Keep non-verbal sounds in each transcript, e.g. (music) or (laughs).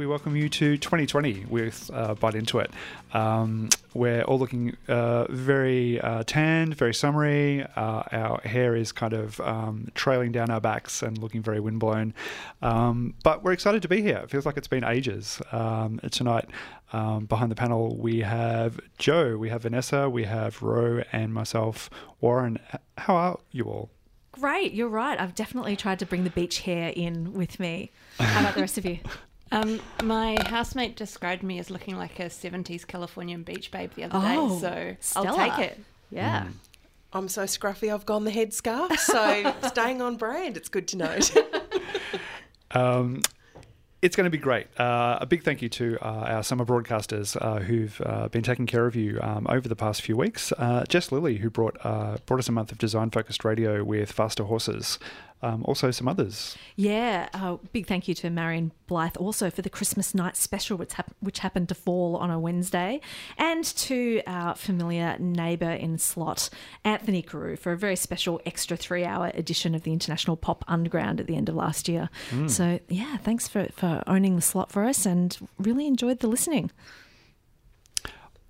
We welcome you to 2020 with uh, Byte Into It. Um, we're all looking uh, very uh, tanned, very summery. Uh, our hair is kind of um, trailing down our backs and looking very windblown. Um, but we're excited to be here. It feels like it's been ages. Um, tonight, um, behind the panel, we have Joe, we have Vanessa, we have Ro, and myself, Warren. How are you all? Great, you're right. I've definitely tried to bring the beach hair in with me. How about the rest of you? (laughs) Um, my housemate described me as looking like a 70s Californian beach babe the other Oh, day, so stellar. I'll take it. Yeah. I'm so scruffy I've gone the headscarf, so (laughs) staying on brand. It's good to note. (laughs) Um, it's going to be great. Uh, a big thank you to uh, our summer broadcasters uh, who've uh, been taking care of you um, over the past few weeks. Uh, Jess Lilly, who brought uh, brought us a month of design focused radio with Faster Horses. Um, also, some others. Yeah, uh, big thank you to Marion Blythe also for the Christmas night special, which, hap- which happened to fall on a Wednesday, and to our familiar neighbour in slot, Anthony Carew, for a very special extra three hour edition of the International Pop Underground at the end of last year. So, yeah, thanks for, for owning the slot for us and really enjoyed the listening.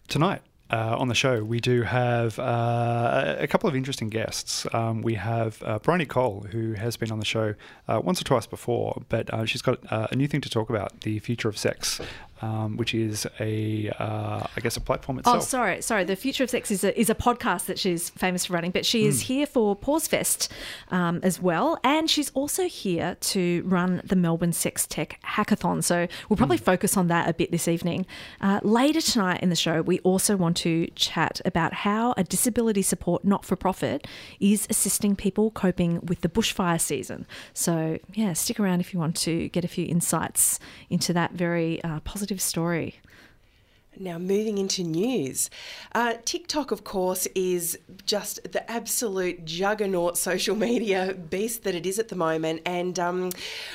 Tonight uh, on the show, we do have uh, a couple of interesting guests. Um, we have uh, Bryony Cole, who has been on the show uh, once or twice before, but uh, she's got uh, a new thing to talk about the future of sex, um, which is a, uh, I guess, a platform itself. Oh, sorry, sorry. The Future of Sex is a, is a podcast that she's famous for running, but she is here for Pause Fest um, as well, and she's also here to run the Melbourne Sex Tech Hackathon. So we'll probably focus on that a bit this evening. Uh, later tonight in the show, we also want to chat about how a disability support not for profit is assisting people coping with the bushfire season. So yeah, stick around if you want to get a few insights into that very uh, positive story. Now, moving into news. Uh, TikTok, of course, is just the absolute juggernaut social media beast that it is at the moment. And um,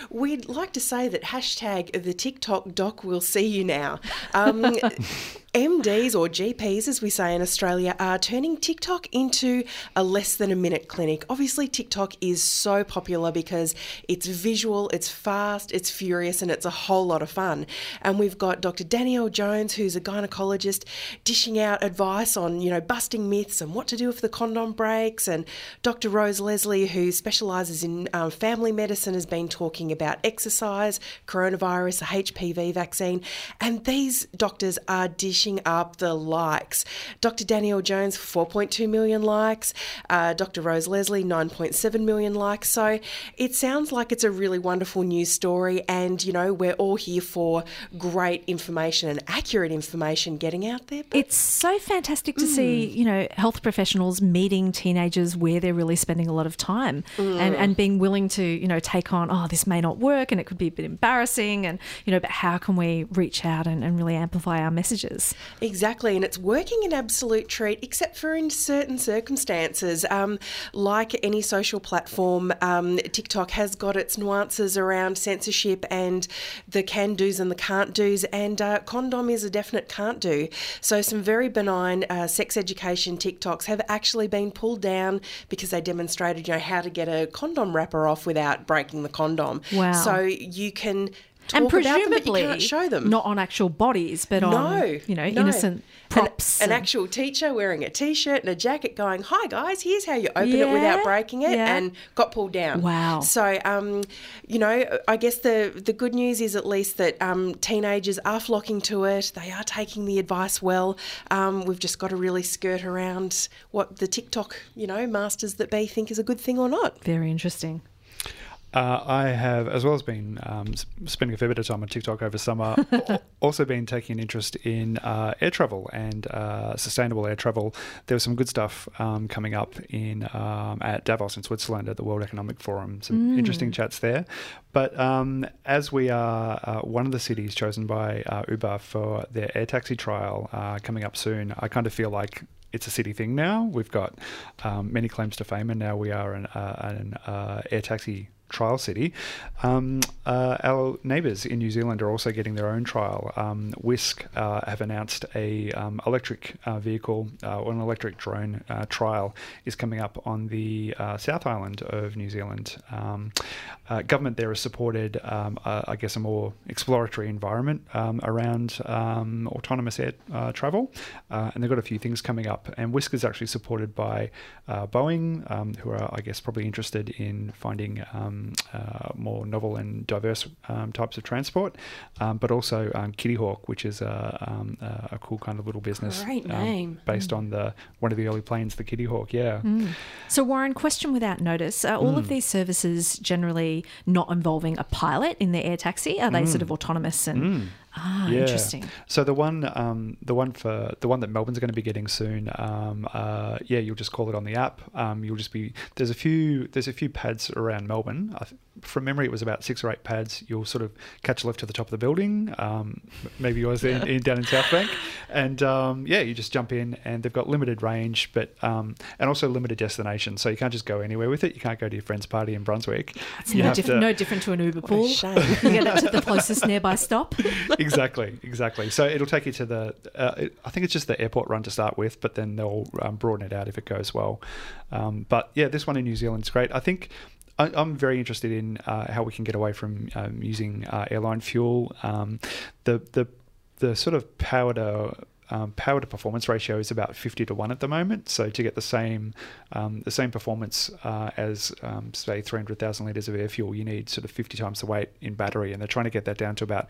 we'd like to say that hashtag the TikTok doc will see you now. Um, (laughs) MDs or GPs, as we say in Australia, are turning TikTok into a less than a minute clinic. Obviously, TikTok is so popular because it's visual, it's fast, it's furious, and it's a whole lot of fun. And we've got Dr. Danielle Jones, who's a gynecologist, dishing out advice on, you know, busting myths and what to do if the condom breaks. And Dr. Rose Leslie, who specialises in um, family medicine, has been talking about exercise, coronavirus, the HPV vaccine. And these doctors are dishing up the likes. Dr. Danielle Jones, 4.2 million likes. Uh, Dr. Rose Leslie, 9.7 million likes. So it sounds like it's a really wonderful news story. And, you know, we're all here for great information and accurate information getting out there. But It's so fantastic to see, you know, health professionals meeting teenagers where they're really spending a lot of time and, and being willing to, you know, take on, oh, this may not work and it could be a bit embarrassing and, you know, but how can we reach out and, and really amplify our messages? Exactly, and it's working an absolute treat, except for in certain circumstances. Um, like any social platform, um, TikTok has got its nuances around censorship and the can do's and the can't do's, and uh, condom is a definite can't do. So, some very benign uh, sex education TikToks have actually been pulled down because they demonstrated, you know, how to get a condom wrapper off without breaking the condom. Wow. So, you can. And them, presumably you can't show them. not on actual bodies, but on, you know, no. innocent props. An, an actual teacher wearing a t-shirt and a jacket, going, "Hi guys, here's how you open it without breaking it," yeah. and got pulled down. Wow. So, um, you know, I guess the the good news is at least that um, teenagers are flocking to it. They are taking the advice well. Um, we've just got to really skirt around what the TikTok, you know, masters that be think is a good thing or not. Very interesting. Uh, I have, as well as been um, spending a fair bit of time on TikTok over summer, (laughs) also been taking an interest in uh, air travel and uh, sustainable air travel. There was some good stuff um, coming up in um, at Davos in Switzerland at the World Economic Forum. Some interesting chats there. But um, as we are uh, one of the cities chosen by uh, Uber for their air taxi trial uh, coming up soon, I kind of feel like it's a city thing now. We've got um, many claims to fame, and now we are an, uh, an uh, air taxi trial city. Um, uh, our neighbours in New Zealand are also getting their own trial. Um, Wisk uh, have announced a um, electric uh, vehicle uh, or an electric drone uh, trial is coming up on the uh, South Island of New Zealand. Um, government there has supported, um, I guess, a more exploratory environment um, around autonomous air travel, and they've got a few things coming up. And Wisk is actually supported by Boeing, who are, I guess, probably interested in finding um, uh, more novel and diverse um, types of transport, um, but also um, Kitty Hawk, which is a, um, a, cool kind of little business. Great name. based mm. on the one of the early planes, the Kitty Hawk. Yeah. Mm. So Warren, question without notice: Are all mm. of these services generally not involving a pilot in the air taxi? Are they sort of autonomous and Ah, yeah. interesting. So the one, um, the one for the one that Melbourne's going to be getting soon, um, uh, yeah, you'll just call it on the app. Um, you'll just be there's a few there's a few pads around Melbourne. I, from memory, it was about six or eight pads. You'll sort of catch a lift to the top of the building. Um, maybe yours in, in, down in South Bank, and um, yeah, you just jump in, and they've got limited range, but um, and also limited destination. So you can't just go anywhere with it. You can't go to your friend's party in Brunswick. It's no, diff- to, no different to an Uber pool. you get it to the closest nearby stop. (laughs) exactly, exactly. So it'll take you to the. Uh, it, I think it's just the airport run to start with, but then they'll um, broaden it out if it goes well. Um, but yeah, this one in New Zealand is great. I think I, am very interested in uh, how we can get away from um, using uh, airline fuel. Um, the the the sort of power to um, power to performance ratio is about 50 to 1 at the moment. So to get the same um, the same performance uh, as um, say 300,000 litres of air fuel, you need sort of 50 times the weight in battery, and they're trying to get that down to about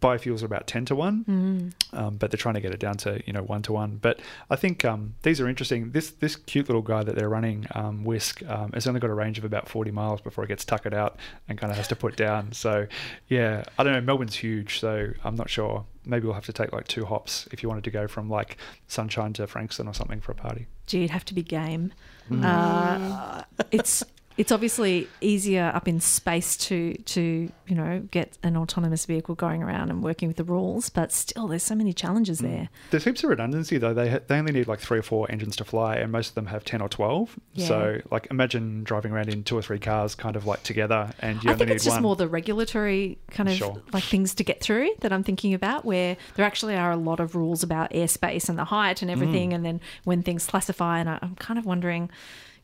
biofuels are about 10 to 1 mm. um, but they're trying to get it down to you know 1 to 1 but i think um, these are interesting. This this cute little guy that they're running um, Wisk um, has only got a range of about 40 miles before it gets tuckered out and kind of has to put down. So yeah i don't know. Melbourne's huge so i'm not sure maybe we'll have to take like two hops if you wanted to go from like sunshine to frankston or something for a party gee you'd have to be game mm. uh, it's it's obviously easier up in space to to you know get an autonomous vehicle going around and working with the rules, but still, there's so many challenges mm. there. There's heaps of redundancy though. They ha- they only need like three or four engines to fly, and most of them have ten or twelve. Yeah. So like imagine driving around in two or three cars, kind of like together, and you I only think it's just one. more the regulatory kind of sure. like things to get through that I'm thinking about, where there actually are a lot of rules about airspace and the height and everything, mm. and then when things classify, and I, I'm kind of wondering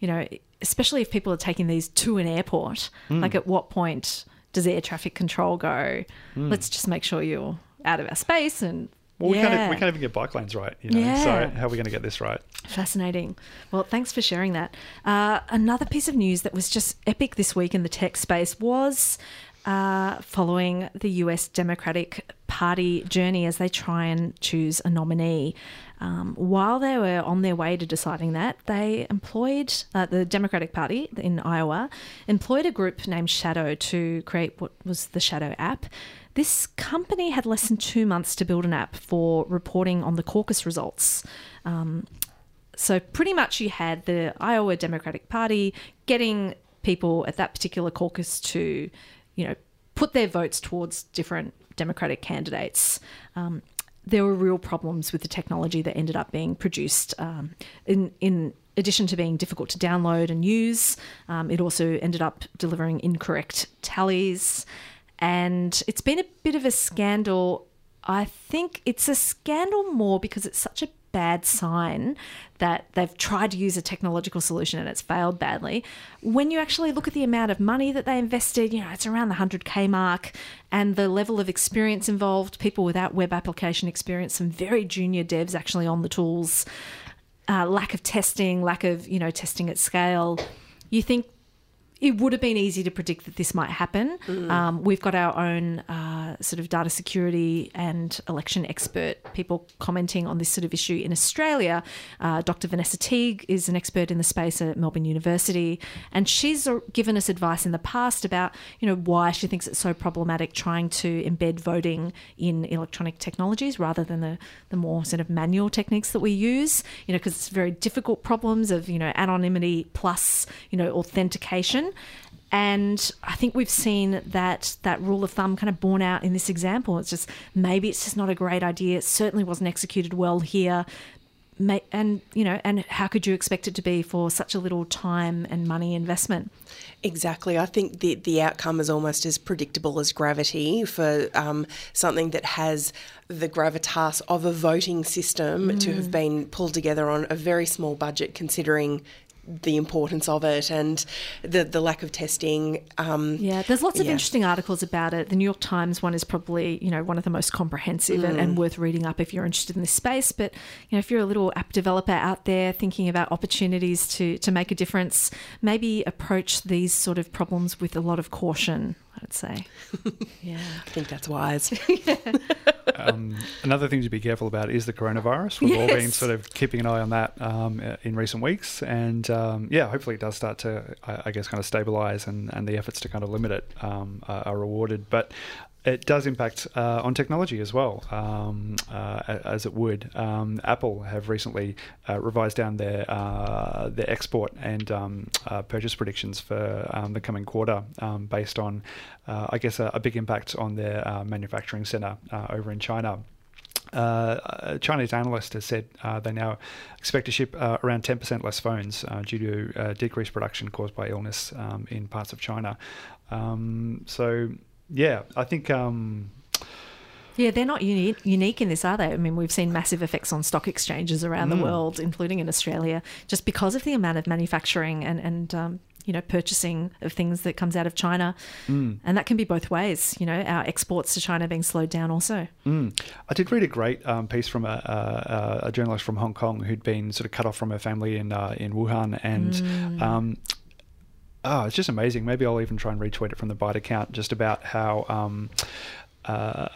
you know, especially if people are taking these to an airport, mm. like at what point does air traffic control go? Mm. Let's just make sure you're out of our space and. Well, yeah. we can't we can't even get bike lanes right, you know. Yeah. So how are we going to get this right? Fascinating. Well, thanks for sharing that. Uh, another piece of news that was just epic this week in the tech space was uh, following the US Democratic Party journey as they try and choose a nominee. Um, while they were on their way to deciding that, they employed uh, the Democratic Party in Iowa employed a group named Shadow to create what was the Shadow app. This company had less than two months to build an app for reporting on the caucus results. Um, so pretty much you had the Iowa Democratic Party getting people at that particular caucus to, you know, put their votes towards different Democratic candidates. Um, there were real problems with the technology that ended up being produced. Um, in in addition to being difficult to download and use, um, it also ended up delivering incorrect tallies, and it's been a bit of a scandal. I think it's a scandal more because it's such a bad sign that they've tried to use a technological solution and it's failed badly. When you actually look at the amount of money that they invested, you know, it's around the 100k mark and the level of experience involved, people without web application experience, some very junior devs actually on the tools, uh, lack of testing, lack of, you know, testing at scale. You think it would have been easy to predict that this might happen. Mm. Um, we've got our own uh, sort of data security and election expert people commenting on this sort of issue in Australia. Uh, Dr. Vanessa Teague is an expert in the space at Melbourne University, and she's given us advice in the past about you know why she thinks it's so problematic trying to embed voting in electronic technologies rather than the the more sort of manual techniques that we use. You know, because it's very difficult problems of you know anonymity plus you know authentication and I think we've seen that that rule of thumb kind of borne out in this example. It's just maybe it's just not a great idea. It certainly wasn't executed well here. and you know, and how could you expect it to be for such a little time and money investment? Exactly. I think the, the outcome is almost as predictable as gravity for um, something that has the gravitas of a voting system mm. to have been pulled together on a very small budget, considering the importance of it and the the lack of testing. Um, yeah, there's lots of yeah. interesting articles about it. The New York Times one is probably you know one of the most comprehensive mm. and, and, worth reading up if you're interested in this space. But you know if you're a little app developer out there thinking about opportunities to to make a difference, maybe approach these sort of problems with a lot of caution. I'd say. (laughs) yeah, I think that's wise. (laughs) (laughs) um, another thing to be careful about is the coronavirus. We've yes. all been sort of keeping an eye on that um, in recent weeks, and um, yeah, hopefully it does start to, I, I guess, kind of stabilise, and, and the efforts to kind of limit it um, are, are rewarded. But it does impact uh, on technology as well, um, uh, as it would. Um, Apple have recently uh, revised down their uh, their export and um, uh, purchase predictions for um, the coming quarter, um, based on, uh, I guess, a, a, big impact on their manufacturing center over in China. Uh, a Chinese analyst has said uh, they now expect to ship uh, around 10% less phones due to decreased production caused by illness um, in parts of China. Um, so yeah, I think. Um, yeah, they're not uni- unique in this, are they? I mean, we've seen massive effects on stock exchanges around mm. the world, including in Australia, just because of the amount of manufacturing and and um, you know purchasing of things that comes out of China, mm. and that can be both ways. You know, our exports to China being slowed down also. Mm. I did read a great um, piece from a, a, a, journalist from Hong Kong who'd been sort of cut off from her family in uh, in Wuhan, and mm. um, oh, it's just amazing. Maybe I'll even try and retweet it from the Byte account just about how um, uh,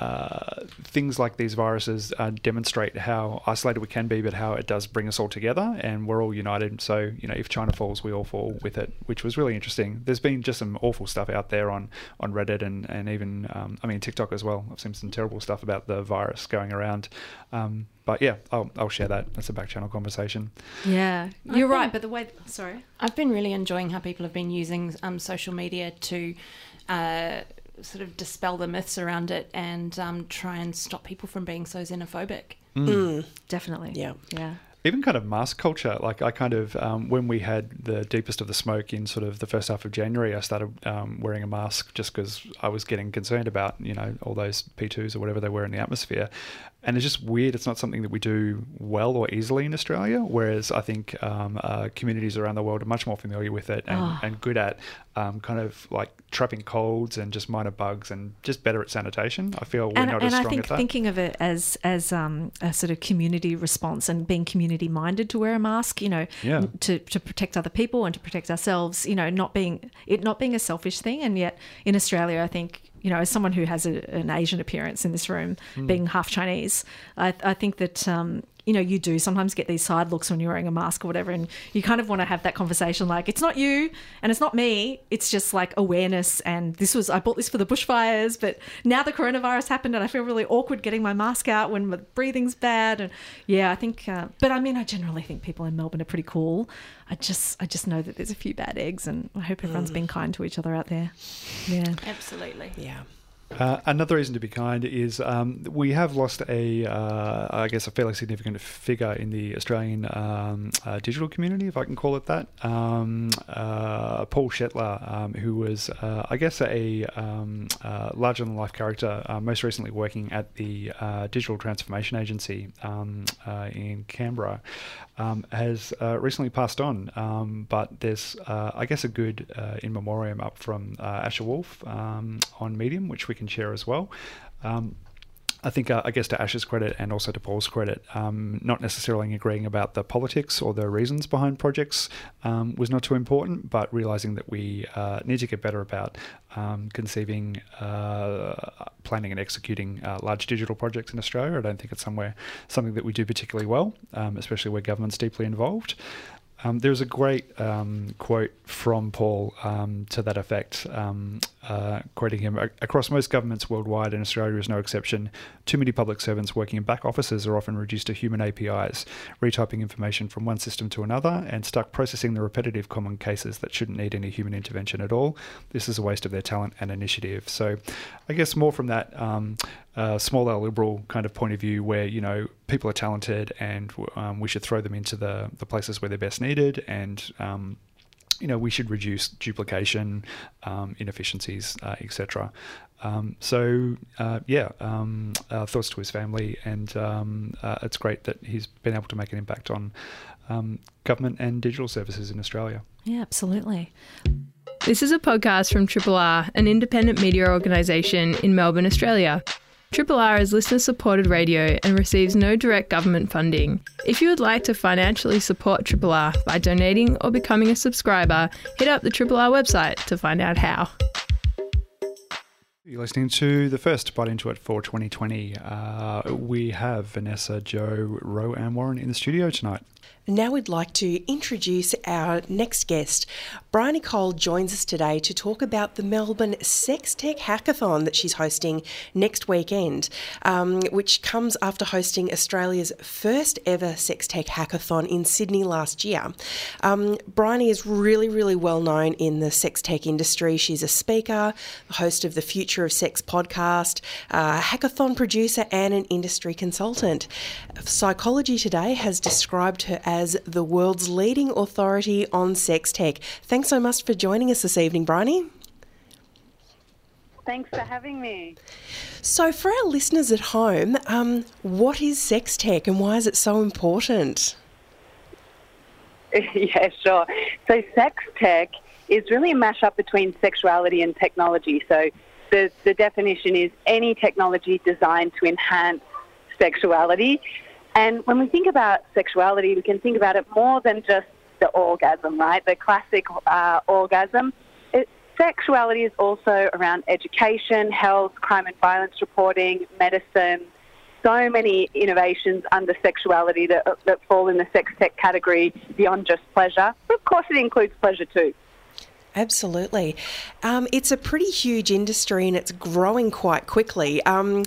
uh, things like these viruses uh, demonstrate how isolated we can be, but how it does bring us all together and we're all united. So, you know, if China falls, we all fall with it, which was really interesting. There's been just some awful stuff out there on, on Reddit and, and even, um, I mean, TikTok as well. I've seen some terrible stuff about the virus going around. Um, but yeah, I'll, I'll share that. That's a back channel conversation. Yeah, you're I've right. Been, but the way, sorry, I've been really enjoying how people have been using um, social media to uh, sort of dispel the myths around it and um, try and stop people from being so xenophobic. Mm. Mm, definitely. Yeah. Yeah even kind of mask culture. Like I kind of um, when we had the deepest of the smoke in sort of the first half of January, I started um, wearing a mask just because I was getting concerned about you know all those P2s or whatever they were in the atmosphere. And it's just weird. It's not something that we do well or easily in Australia. Whereas I think um, uh, communities around the world are much more familiar with it and, oh. and good at um, kind of like trapping colds and just minor bugs and just better at sanitation. I feel we're and, not and as strong at that. I think thinking of it as as um, a sort of community response and being community minded to wear a mask, you know, yeah. to, to protect other people and to protect ourselves, you know, not being it not being a selfish thing. And yet in Australia, I think you know, as someone who has a, an Asian appearance in this room, mm. being half Chinese, I, I think that um, you know, you do sometimes get these side looks when you're wearing a mask or whatever, and you kind of want to have that conversation like, it's not you and it's not me. It's just like awareness. And this was, I bought this for the bushfires, but now the coronavirus happened and I feel really awkward getting my mask out when my breathing's bad. And yeah, I think, uh, but I mean, I generally think people in Melbourne are pretty cool. I just, I just know that there's a few bad eggs and I hope everyone's mm. being kind to each other out there. Yeah. Absolutely. Yeah. Uh, another reason to be kind is um, we have lost a, uh, I guess, a fairly significant figure in the Australian um, uh, digital community, if I can call it that. Um, uh, Paul Shetler, um, who was, uh, I guess, a um, uh, larger than life character, most recently working at the Digital Transformation Agency um, in Canberra, has recently passed on. but there's, I guess, a good in memoriam up from Asher Wolf on Medium, which we can share as well. Um, I think, uh, I guess, to Ash's credit and also to Paul's credit, um, not necessarily agreeing about the politics or the reasons behind projects um, was not too important, but realizing that we uh, need to get better about um, conceiving, uh, planning, and executing uh, large digital projects in Australia. I don't think it's somewhere something that we do particularly well, um, especially where government's deeply involved. Um, there's a great um, quote from Paul um, to that effect, um, uh, quoting him Across most governments worldwide, and Australia is no exception, too many public servants working in back offices are often reduced to human APIs, retyping information from one system to another, and stuck processing the repetitive common cases that shouldn't need any human intervention at all. This is a waste of their talent and initiative. So, I guess more from that um, uh, small liberal kind of point of view, where, you know, people are talented and um, we should throw them into the, the places where they're best needed and um, you know we should reduce duplication um, inefficiencies uh, etc um, so uh, yeah um, uh, thoughts to his family and um, uh, it's great that he's been able to make an impact on government and digital services in Australia. Yeah absolutely. This is a podcast from Triple R, an independent media organisation in Melbourne, Australia. Triple R is listener supported radio and receives no direct government funding. If you would like to financially support Triple R by donating or becoming a subscriber, hit up the Triple R website to find out how. You're listening to the first Byte Into It for 2020. Uh, we have Vanessa, Joe, Roe, and Warren in the studio tonight. Now we'd like to introduce our next guest. Bryony Cole joins us today to talk about the Melbourne Sex Tech Hackathon that she's hosting next weekend, um, which comes after hosting Australia's first ever Sex Tech Hackathon in Sydney last year. Um, Bryony is really, really well known in the sex tech industry. She's a speaker, host of the Future of Sex podcast, a hackathon producer, and an industry consultant. Psychology Today has described her as as the world's leading authority on sex tech. Thanks so much for joining us this evening, Bryony. Thanks for having me. So, for our listeners at home, um, what is sex tech and why is it so important? (laughs) yeah, sure. So, sex tech is really a mashup between sexuality and technology. So, the, the definition is any technology designed to enhance sexuality. And when we think about sexuality, we can think about it more than just the orgasm, right? The classic uh, orgasm. It, sexuality is also around education, health, crime and violence reporting, medicine. So many innovations under sexuality that, that fall in the sex tech category beyond just pleasure. But of course, it includes pleasure too. Absolutely. Um, it's a pretty huge industry and it's growing quite quickly. Um,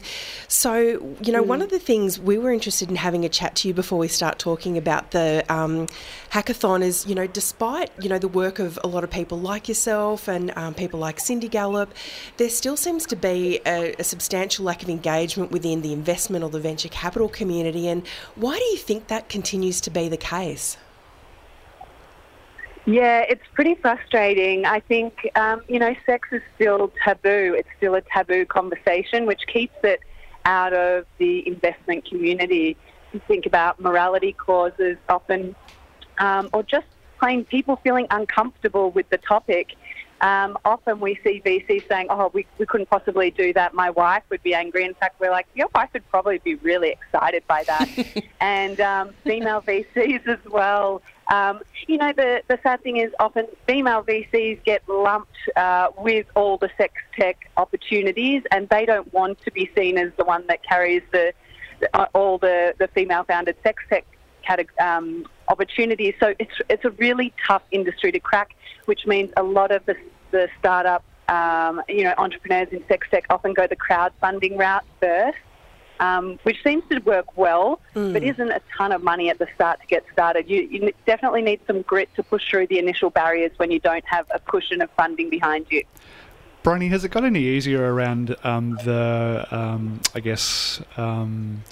so, you know, mm. one of the things we were interested in having a chat to you before we start talking about the um, hackathon is, you know, despite, you know, the work of a lot of people like yourself and um, people like Cindy Gallop, there still seems to be a, a substantial lack of engagement within the investment or the venture capital community. And why do you think that continues to be the case? Yeah, it's pretty frustrating. I think, um, you know, sex is still taboo. It's still a taboo conversation, which keeps it out of the investment community. You think about morality causes often, um, or just plain people feeling uncomfortable with the topic. Um, often we see VCs saying, oh, we, we couldn't possibly do that. My wife would be angry. In fact, we're like, your wife would probably be really excited by that. (laughs) and um, female VCs as well um, you know, the, the sad thing is often female VCs get lumped uh, with all the sex tech opportunities, and they don't want to be seen as the one that carries the uh, all the, the female founded sex tech um, opportunities. So it's it's a really tough industry to crack, which means a lot of the the startup um, you know entrepreneurs in sex tech often go the crowdfunding route first um, which seems to work well, mm. but isn't a ton of money at the start to get started. You, you definitely need some grit to push through the initial barriers when you don't have a cushion of funding behind you. Bryony, has it got any easier around um, the, um, I guess, um,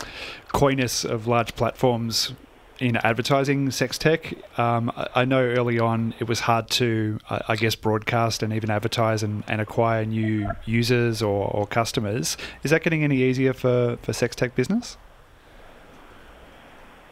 coyness of large platforms in advertising sex tech. Um, I know early on it was hard to, I guess, broadcast and even advertise and, and acquire new users or, or, customers. Is that getting any easier for, for sex tech business?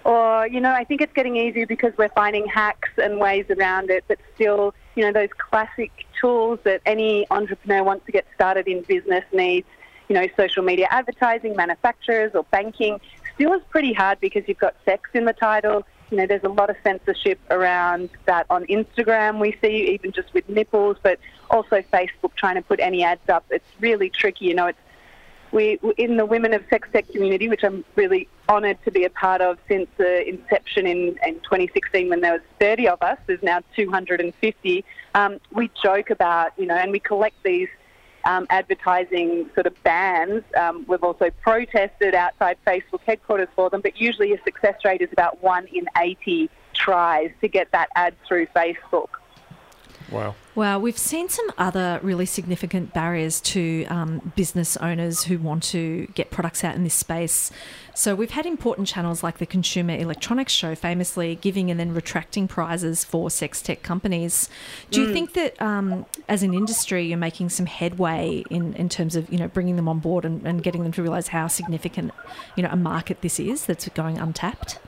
Or, you know, I think it's getting easier because we're finding hacks and ways around it, but still, you know, those classic tools that any entrepreneur wants to get started in business needs, you know, social media advertising, manufacturers, or banking is pretty hard because you've got sex in the title. You know, there's a lot of censorship around that on Instagram. We see even just with nipples, but also Facebook trying to put any ads up. It's really tricky. You know, it's we in the women of sex tech community, which I'm really honoured to be a part of since the inception in, in 2016 when there was 30 of us. There's now 250. Um, we joke about, you know, and we collect these um, advertising sort of bans. Um, we've also protested outside Facebook headquarters for them, but usually a success rate is about one in 80 tries to get that ad through Facebook. Wow. Well, we've seen some other really significant barriers to um, business owners who want to get products out in this space. So we've had important channels like the Consumer Electronics Show, famously giving and then retracting prizes for sex tech companies. Do you think that, um, as an industry, you're making some headway in, in terms of you know bringing them on board and, and getting them to realise how significant you know a market this is that's going untapped?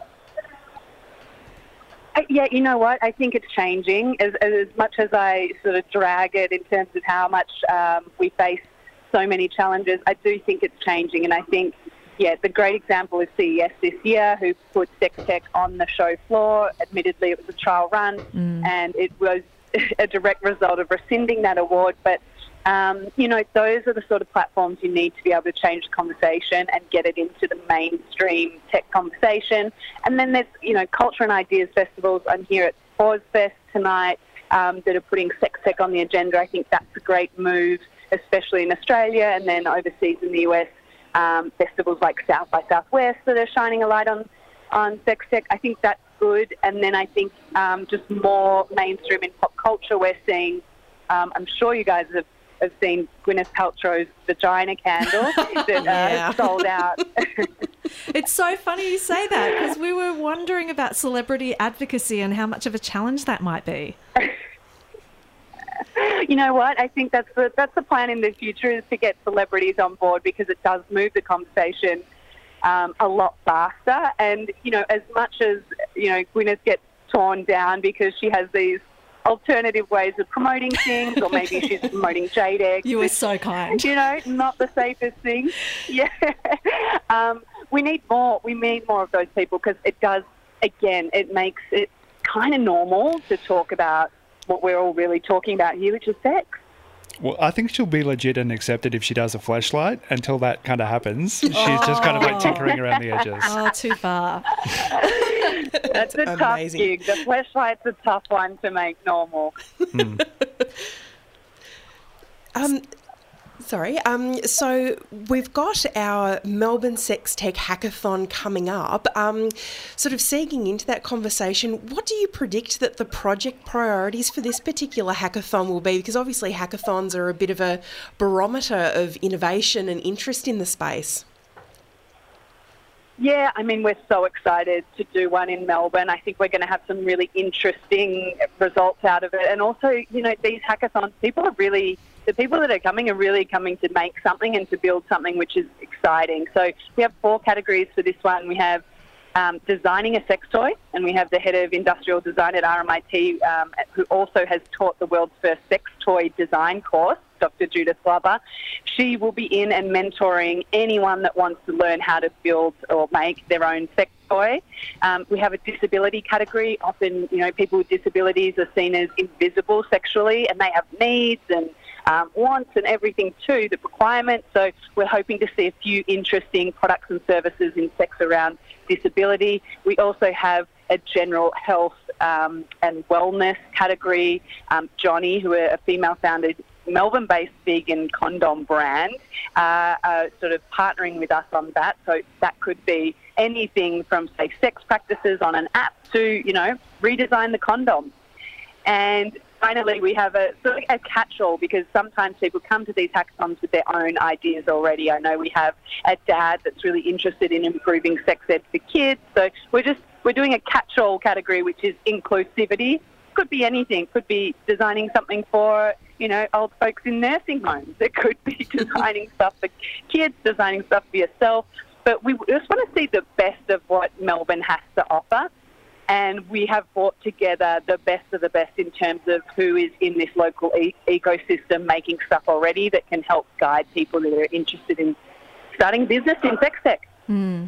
Yeah, you know what? I think it's changing. As, as much as I sort of drag it in terms of how much um, we face so many challenges, I do think it's changing. And I think, yeah, the great example is CES this year, who put Sex Tech on the show floor. Admittedly, it was a trial run, and it was (laughs) a direct result of rescinding that award. But um, you know, those are the sort of platforms you need to be able to change the conversation and get it into the mainstream tech conversation. And then there's, you know, culture and ideas festivals. I'm here at Pause Fest tonight um, that are putting sex tech on the agenda. I think that's a great move, especially in Australia and then overseas in the US. Um, festivals like South by Southwest that are shining a light on on sex tech. I think that's good. And then I think um, just more mainstream in pop culture, we're seeing. Um, I'm sure you guys have, have seen Gwyneth Paltrow's vagina candle (laughs) that uh, Yeah. sold out. (laughs) It's so funny you say that because we were wondering about celebrity advocacy and how much of a challenge that might be. you know what? I think that's the that's the plan in the future is to get celebrities on board because it does move the conversation um, a lot faster. And you know, as much as you know, Gwyneth gets torn down because she has these alternative ways of promoting things, or maybe (laughs) she's promoting jade. You were so kind. you know, not the safest thing. (laughs) Yeah, um, we need more. We need more of those people because it does. Again, it makes it kind of normal to talk about what we're all really talking about here, which is sex. Well, I think she'll be legit and accepted if she does a flashlight. Until that kind of happens, she's just kind of like tinkering around the edges. Oh, too far. (laughs) That's a tough gig. The flashlight's a tough one to make normal. (laughs) Um, sorry. Um, so we've got our Melbourne Sex Tech Hackathon coming up. Um, sort of segueing into that conversation, what do you predict that the project priorities for this particular hackathon will be? Because obviously hackathons are a bit of a barometer of innovation and interest in the space. Yeah, I mean, we're so excited to do one in Melbourne. I think we're going to have some really interesting results out of it. And also, you know, these hackathons, people are really, the people that are coming are really coming to make something and to build something, which is exciting. So we have four categories for this one. We have um, designing a sex toy, and we have the head of industrial design at RMIT, um, who also has taught the world's first sex toy design course, Dr. Judith Glover. She will be in and mentoring anyone that wants to learn how to build or make their own sex toy. Um, we have a disability category. Often, you know, people with disabilities are seen as invisible sexually, and they have needs and um, wants and everything too, the requirements. So we're hoping to see a few interesting products and services in sex around disability. We also have a general health um, and wellness category. Um, Jonny, who are a female-founded Melbourne-based vegan condom brand, uh, are sort of partnering with us on that. So that could be anything from say sex practices on an app to you know redesign the condom. And finally, we have a sort of a catch-all because sometimes people come to these hackathons with their own ideas already. I know we have a dad that's really interested in improving sex ed for kids, so we're just we're doing a catch-all category, which is inclusivity. Could be anything. Could be designing something for you know old folks in nursing homes. It could be (laughs) designing stuff for kids, designing stuff for yourself. But we just want to see the best of what Melbourne has to offer and we have brought together the best of the best in terms of who is in this local e- ecosystem making stuff already that can help guide people that are interested in starting business in sex tech. Hmm.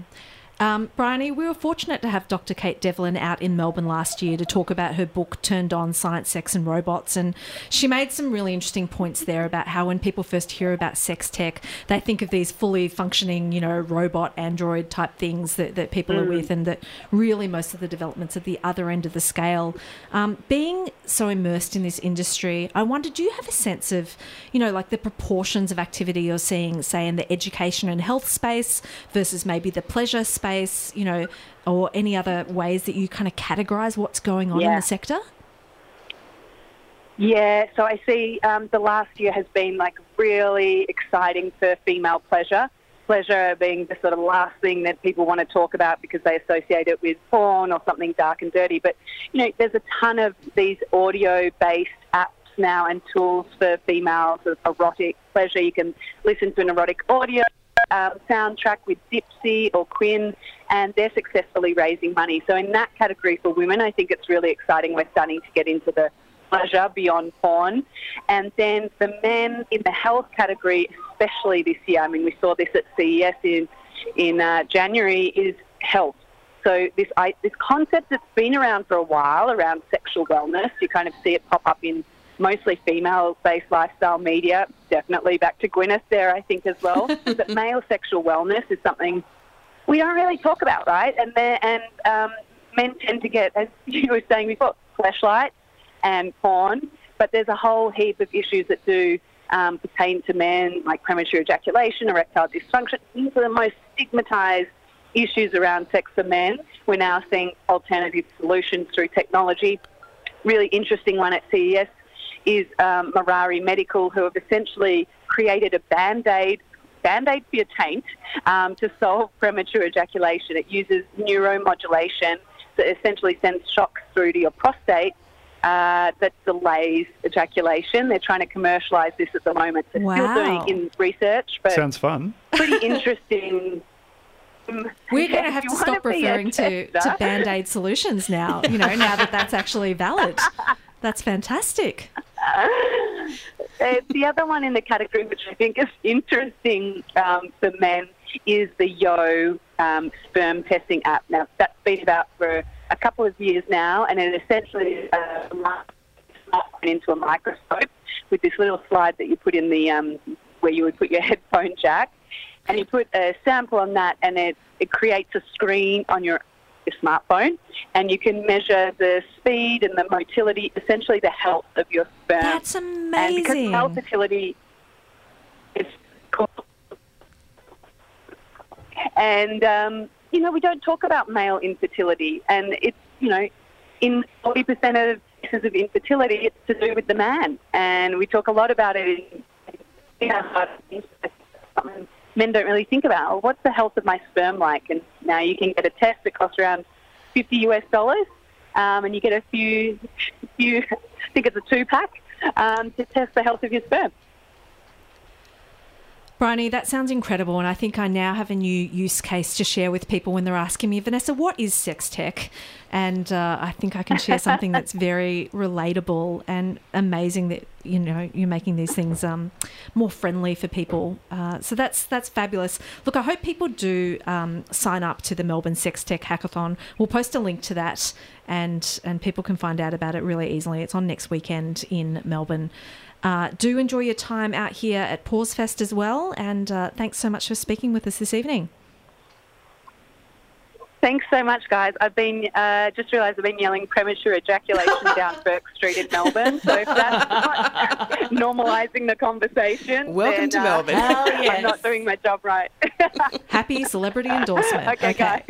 Um, Bryony, we were fortunate to have Dr. Kate Devlin out in Melbourne last year to talk about her book Turned On Science, Sex and Robots. And she made some really interesting points there about how when people first hear about sex tech, they think of these fully functioning, you know, robot, android type things that, that people are with, and that really most of the developments at the other end of the scale. Um, being so immersed in this industry, I wonder, do you have a sense of, you know, like the proportions of activity you're seeing, say, in the education and health space versus maybe the pleasure space, you know, or any other ways that you kind of categorize what's going on in the sector? Yeah, so I see um, the last year has been like really exciting for female pleasure. Pleasure being the sort of last thing that people want to talk about because they associate it with porn or something dark and dirty. But, you know, there's a ton of these audio based apps now and tools for females of erotic pleasure. You can listen to an erotic audio um, soundtrack with Dipsea or Quinn, and they're successfully raising money. So, in that category for women, I think it's really exciting. We're starting to get into the pleasure beyond porn. And then the men in the health category, especially this year, I mean, we saw this at CES in, in uh, January, is health. So this I, this concept that's been around for a while around sexual wellness, you kind of see it pop up in mostly female-based lifestyle media. Definitely back to Gwyneth there, I think as well. (laughs) that male sexual wellness is something we don't really talk about, right? And and um, men tend to get, as (laughs) you were saying before, flashlight and porn, but there's a whole heap of issues that do um, pertain to men, like premature ejaculation, erectile dysfunction. These are the most stigmatised issues around sex for men. We're now seeing alternative solutions through technology. Really interesting one at CES is um, Morari Medical, who have essentially created a band aid. Band-aid for your taint um, to solve premature ejaculation. It uses neuromodulation that essentially sends shocks through to your prostate uh, that delays ejaculation. They're trying to commercialise this at the moment. They're wow. still doing in research, but sounds fun. Pretty interesting. (laughs) We're going to have to stop referring to, to band aid solutions now, you know, now that that's actually valid. (laughs) That's fantastic. (laughs) Uh, the other one in the category, which I think is interesting um, for men, is the Yo um, sperm testing app. Now, that's been about for a couple of years now, and it essentially is a smartphone into a microscope with this little slide that you put in the um, where you would put your (laughs) headphone jack, and you put a sample on that, and it it creates a screen on your your smartphone, and you can measure the speed and the motility, essentially the health of your sperm. That's amazing. And because male fertility is and um, you know, we don't talk about male infertility, and it's, you know, in 40% of cases of infertility, it's to do with the man. And we talk a lot about it in, in our men don't really think about, well, what's the health of my sperm like? And now you can get a test that costs around 50 US dollars, um, and you get a few, (laughs) few, I think it's a two pack, um, to test the health of your sperm. Bryony, that sounds incredible, and I think I now have a new use case to share with people when they're asking me, Vanessa, what is sex tech? And uh, I think I can share (laughs) something that's very relatable and amazing that you know you're making these things um, more friendly for people. Uh, so that's that's fabulous. Look, I hope people do um, sign up to the Melbourne Sex Tech Hackathon. We'll post a link to that, and and people can find out about it really easily. It's on next weekend in Melbourne. Uh, do enjoy your time out here at Pause Fest as well, and uh, thanks so much for speaking with us this evening. Thanks so much, guys. I've been uh, just realised I've been yelling premature ejaculation (laughs) down Bourke Street in Melbourne. So if that's not (laughs) normalising the conversation, welcome then, to uh, Melbourne. (laughs) yes. I'm not doing my job right. Happy celebrity endorsement. okay, guys.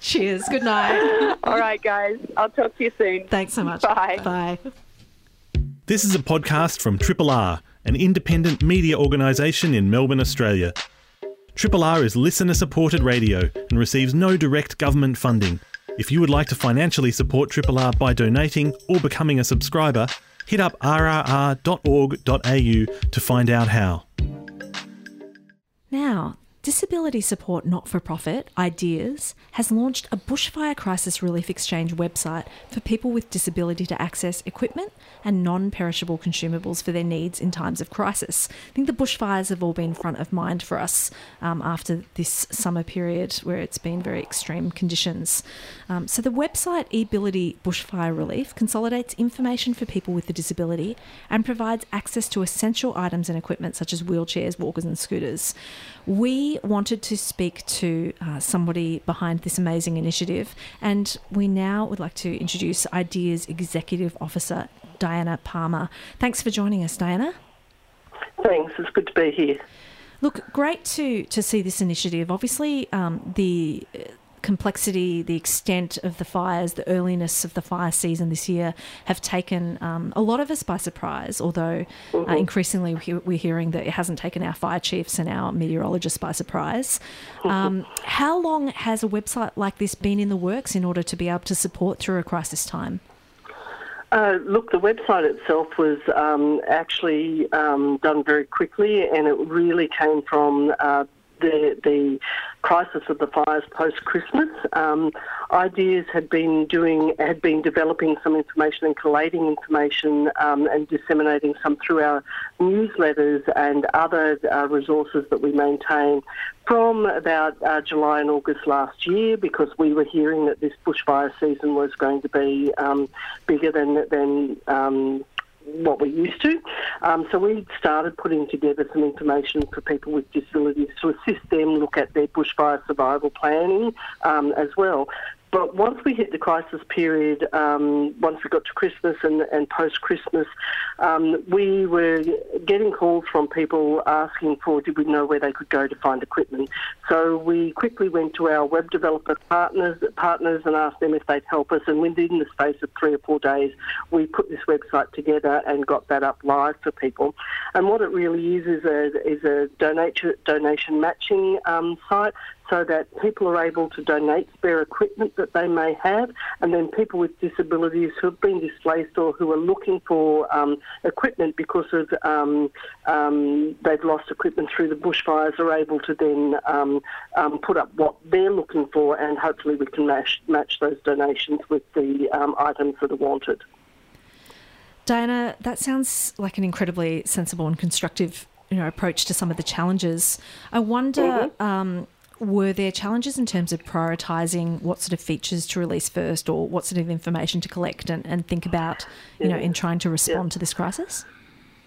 Cheers. Good night. All right, guys. I'll talk to you soon. Thanks so much. Bye. Bye. This is a podcast from Triple R, an independent media organisation in Melbourne, Australia. Triple R is listener supported radio and receives no direct government funding. If you would like to financially support Triple R by donating or becoming a subscriber, hit up rrr.org.au to find out how. Now, Disability Support Not for Profit, Ideas, has launched a bushfire crisis relief exchange website for people with disability to access equipment and non perishable consumables for their needs in times of crisis. I think the bushfires have all been front of mind for us um, after this summer period where it's been very extreme conditions. Um, so the website eAbility Bushfire Relief consolidates information for people with a disability and provides access to essential items and equipment such as wheelchairs, walkers, and scooters. We wanted to speak to uh, somebody behind this amazing initiative, and we now would like to introduce Ideas Executive Officer Diana Palmer. Thanks for joining us, Diana. Thanks, it's good to be here. Look, great to to see this initiative. Obviously, um, the complexity, the extent of the fires, the earliness of the fire season this year have taken um, a lot of us by surprise. Although uh, increasingly we're hearing that it hasn't taken our fire chiefs and our meteorologists by surprise. Um, how long has a website like this been in the works in order to be able to support through a crisis time? Uh, look, the website itself was um, actually um, done very quickly, and it really came from uh, the the crisis of the fires post Christmas. Um, ideas had been doing had been developing some information and collating information um, and disseminating some through our newsletters and other uh, resources that we maintain from about uh, July and August last year because we were hearing that this bushfire season was going to be um, bigger than than um, what we're used to. Um, so we started putting together some information for people with disabilities to assist them look at their bushfire survival planning um, as well. But once we hit the crisis period, um, once we got to Christmas and, and post Christmas, um, we were getting calls from people asking for did we know where they could go to find equipment. So we quickly went to our web developer partners partners and asked them if they'd help us. And within the space of three or four days, we put this website together and got that up live for people. And what it really is is a is a donation donation matching um, site so that people are able to donate spare equipment that they may have, and then people with disabilities who have been displaced or who are looking for um, equipment because of um, um, they've lost equipment through the bushfires are able to then um, um, put up what they're looking for, and hopefully we can match, match those donations with the um, items that are wanted. Diana, that sounds like an incredibly sensible and constructive you know, approach to some of the challenges. I wonder. Mm-hmm were there challenges in terms of prioritising what sort of features to release first or what sort of information to collect and, and think about, you yeah. know, in trying to respond yeah. to this crisis?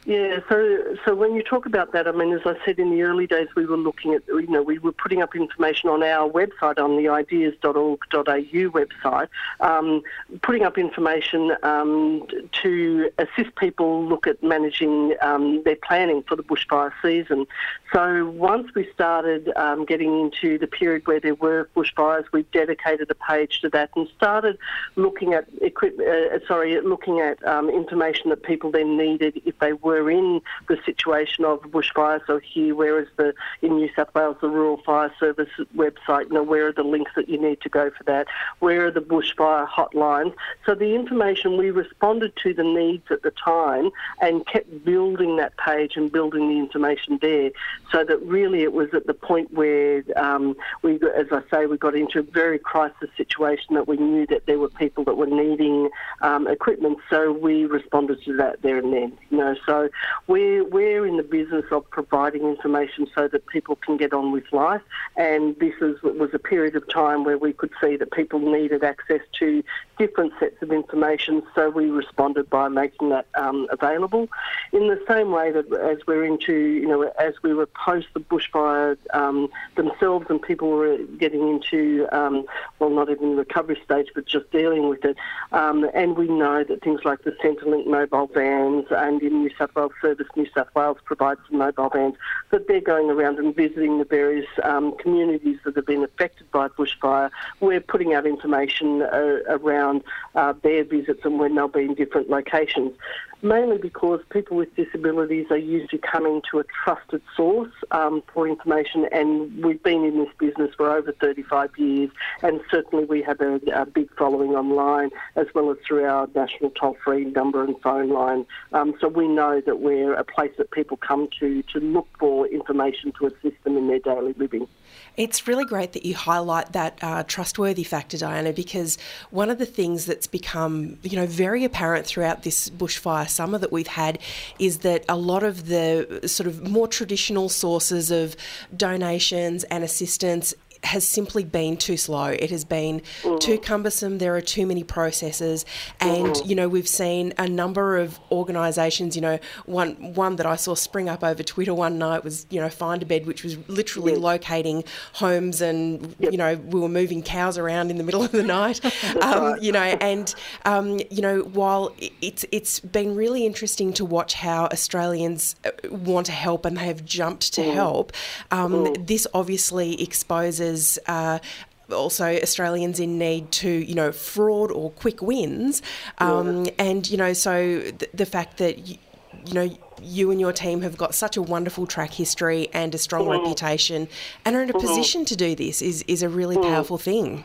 Yeah, so so when you talk about that, I mean, as I said in the early days, we were looking at, you know, we were putting up information on our website, on the ideas.org.au website, um, putting up information um, to assist people look at managing um, their planning for the bushfire season. So once we started um, getting into the period where there were bushfires, we dedicated a page to that and started looking at equipment, uh, sorry, looking at um, information that people then needed if they were were in the situation of bushfire. So here, where is the in New South Wales the Rural Fire Service website? You know, where are the links that you need to go for that? Where are the bushfire hotlines? So the information we responded to the needs at the time and kept building that page and building the information there, so that really it was at the point where um, we, as I say, we got into a very crisis situation that we knew that there were people that were needing um, equipment. So we responded to that there and then. You know, so we're, we're in the business of providing information so that people can get on with life. And this is, was a period of time where we could see that people needed access to different sets of information. So we responded by making that um, available. In the same way that as we're into, you know, as we were post the bushfire um, themselves and people were getting into, um, well, not even the recovery stage, but just dealing with it. Um, and we know that things like the Centrelink mobile vans and in New South Wales Service New South Wales provides some mobile vans that they're going around and visiting the various um, communities that have been affected by bushfire. We're putting out information uh, around uh, their visits and when they'll be in different locations mainly because people with disabilities are usually coming to a trusted source um, for information, and we've been in this business for over 35 years, and certainly we have a, a big following online as well as through our national toll-free number and phone line. Um, so we know that we're a place that people come to to look for information to assist them in their daily living. It's really great that you highlight that uh, trustworthy factor, Diana, because one of the things that's become, you know, very apparent throughout this bushfire summer that we've had is that a lot of the sort of more traditional sources of donations and assistance has simply been too slow. It has been mm. too cumbersome. There are too many processes, and mm. you know we've seen a number of organisations. You know, one one that I saw spring up over Twitter one night was you know Find a Bed, which was literally yes. locating homes, and yep. you know we were moving cows around in the middle of the night. (laughs) um, right. You know, and um, you know while it's it's been really interesting to watch how Australians uh, want to help and they have jumped to mm. help. Um, mm. This obviously exposes uh, also Australians in need to, you know, fraud or quick wins. Um, And, you know, so th- the fact that, you, you know, you and your team have got such a wonderful track history and a strong reputation and are in a position to do this is, is a really powerful thing.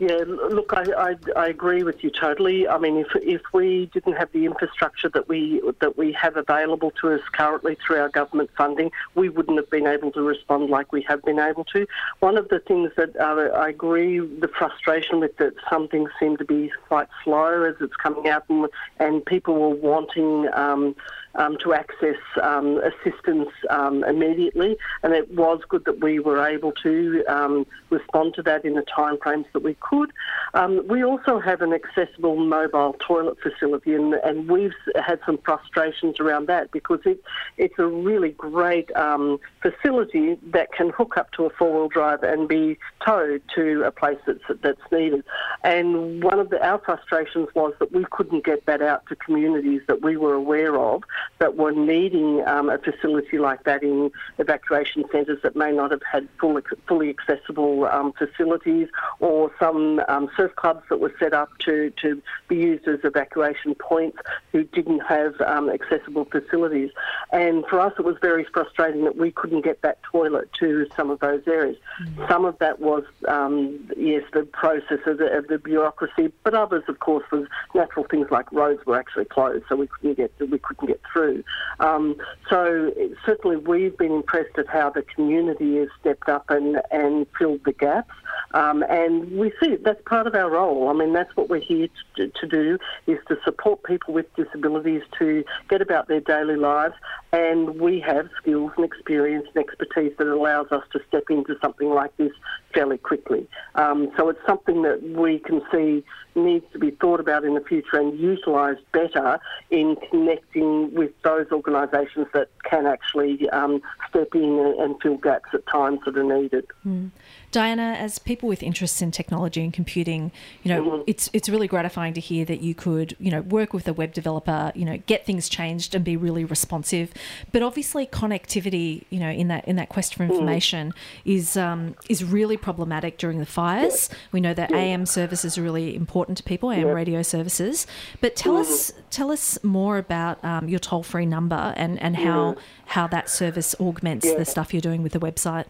Yeah, look, I, I, I agree with you totally. I mean, if if we didn't have the infrastructure that we that we have available to us currently through our government funding, we wouldn't have been able to respond like we have been able to. One of the things that uh, I agree the frustration with that some things seem to be quite slow as it's coming out, and, and people were wanting. Um, um, to access um, assistance um, immediately, and it was good that we were able to um, respond to that in the timeframes that we could. Um, we also have an accessible mobile toilet facility, and, and we've had some frustrations around that because it, it's a really great um, facility that can hook up to a four-wheel drive and be towed to a place that's that's needed. And one of the, our frustrations was that we couldn't get that out to communities that we were aware of that were needing um, a facility like that in evacuation centres that may not have had full, fully accessible um, facilities or some um, surf clubs that were set up to, to be used as evacuation points who didn't have um, accessible facilities. And for us, it was very frustrating that we couldn't get that toilet to some of those areas. Some of that was, um, yes, the process of the, of the bureaucracy, but others, of course, was natural things like roads were actually closed, so we couldn't get we couldn't get through. Um, so certainly, we've been impressed at how the community has stepped up and and filled the gaps. Um, and we see that's part of our role. I mean, that's what we're here to, to do is to support people with disabilities to get about their daily lives. And we have skills and experience and expertise that allows us to step into something like this fairly quickly. Um, so it's something that we can see needs to be thought about in the future and utilised better in connecting with those organisations that can actually um, step in and, and fill gaps at times that are needed. Diana, as people with interests in technology and computing, you know, it's it's really gratifying to hear that you could, you know, work with a web developer, you know, get things changed and be really responsive. But obviously, connectivity, you know, in that in that quest for information is um, is really problematic during the fires. We know that AM services are really important to people, AM radio services. But tell us tell us more about um, your toll free number and and how how that service augments the stuff you're doing with the website.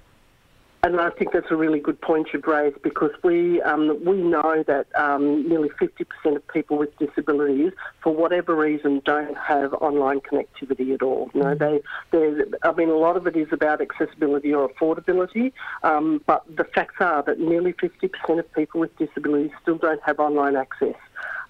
And I think that's a really good point you've raised because we um, we know that um, nearly 50% of people with disabilities, for whatever reason, don't have online connectivity at all. You know, they, they I mean, a lot of it is about accessibility or affordability, um, but the facts are that nearly 50% of people with disabilities still don't have online access.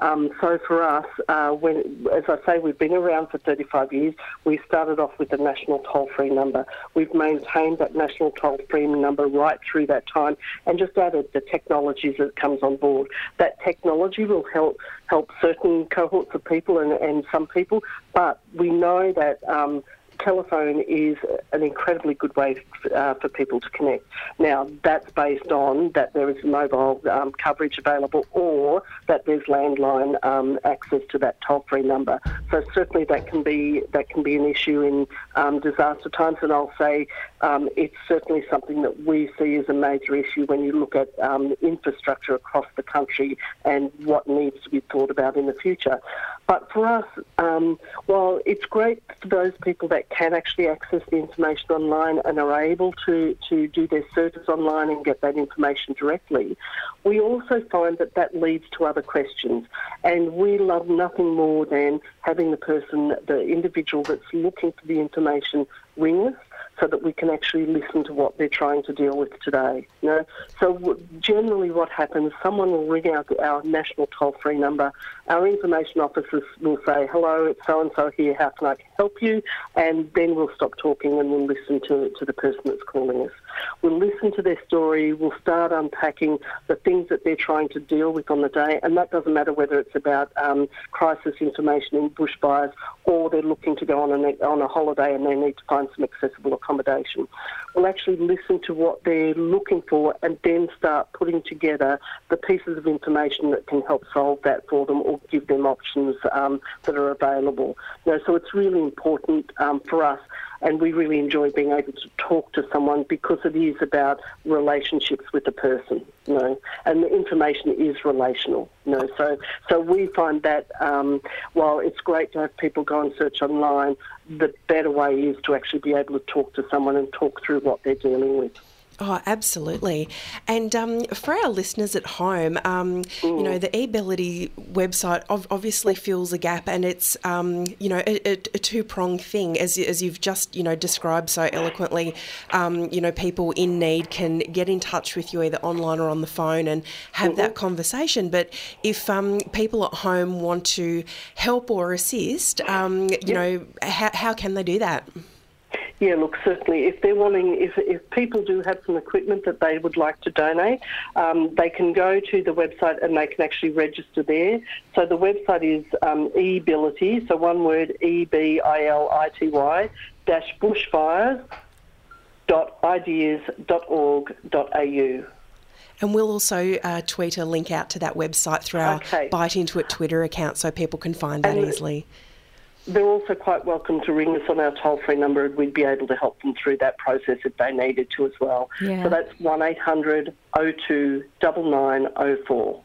Um, so for us, uh, when, as I say, we've been around for 35 years. We started off with a national toll-free number. We've maintained that national toll-free number right through that time, and just added the technologies that comes on board. That technology will help help certain cohorts of people and, and some people, but we know that. Um, telephone is an incredibly good way uh, for people to connect. Now, that's based on that there is mobile um, coverage available or that there's landline um, access to that toll-free number. So certainly that can be that can be an issue in um, disaster times, and I'll say um, it's certainly something that we see as a major issue when you look at um, infrastructure across the country and what needs to be thought about in the future. But for us, um, while it's great for those people that can actually access the information online and are able to, to do their searches online and get that information directly, we also find that that leads to other questions. And we love nothing more than having the person, the individual that's looking for the information ring us so that we can actually listen to what they're trying to deal with today. You know? So generally what happens, someone will ring out our national toll-free number. Our information officers will say, hello, it's so-and-so here, how can I help you? And then we'll stop talking and we'll listen to, to the person that's calling us. We'll listen to their story, we'll start unpacking the things that they're trying to deal with on the day, and that doesn't matter whether it's about um, crisis information in bushfires or they're looking to go on a, on a holiday and they need to find some accessible accommodation. We'll actually listen to what they're looking for and then start putting together the pieces of information that can help solve that for them or give them options um, that are available. You know, so it's really important um, for us. And we really enjoy being able to talk to someone because it is about relationships with the person, you know, and the information is relational, you know. So, so we find that um, while it's great to have people go and search online, the better way is to actually be able to talk to someone and talk through what they're dealing with. Oh, absolutely. And um, for our listeners at home, um, you know, the eAbility website ov- obviously fills a gap and it's, um, you know, a, a, a two pronged thing, as, as you've just, you know, described so eloquently. Um, you know, people in need can get in touch with you either online or on the phone and have that conversation. But if um, people at home want to help or assist, um, you know, how, how can they do that? Yeah, look, certainly. If they're wanting, if, if people do have some equipment that they would like to donate, um, they can go to the website and they can actually register there. So the website is um, eBility, so one word, E B I L I T Y, dash bushfires dot ideas dot org dot au. And we'll also uh, tweet a link out to that website through our Okay. Byte Into It Twitter account so people can find that And- easily. They're also quite welcome to ring us on our toll free number and we'd be able to help them through that process if they needed to as well. Yeah. So that's 1 800 02 9904.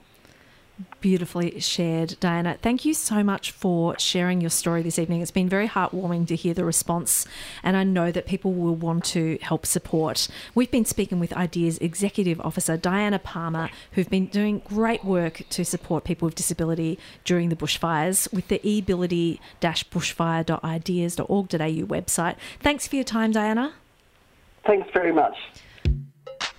Beautifully shared, Diana. Thank you so much for sharing your story this evening. It's been very heartwarming to hear the response, and I know that people will want to help support. We've been speaking with Ideas Executive Officer Diana Palmer, who've been doing great work to support people with disability during the bushfires with the eability bushfire.ideas.org.au website. Thanks for your time, Diana. Thanks very much.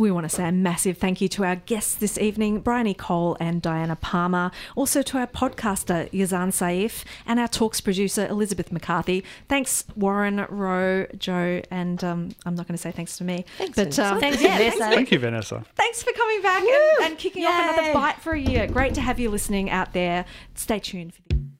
We want to say a massive thank you to our guests this evening, Bryony Cole and Diana Palmer. Also to our podcaster, Yazan Saif, and our talks producer, Elizabeth McCarthy. Thanks, Warren, Rowe, Joe, and um, I'm not going to say thanks to me. Thanks, but Vanessa. um, Thanks, yeah, Vanessa. Thanks, Thank you, Vanessa. thanks for coming back and, and kicking off another bite for a year. Great to have you listening out there. Stay tuned for the.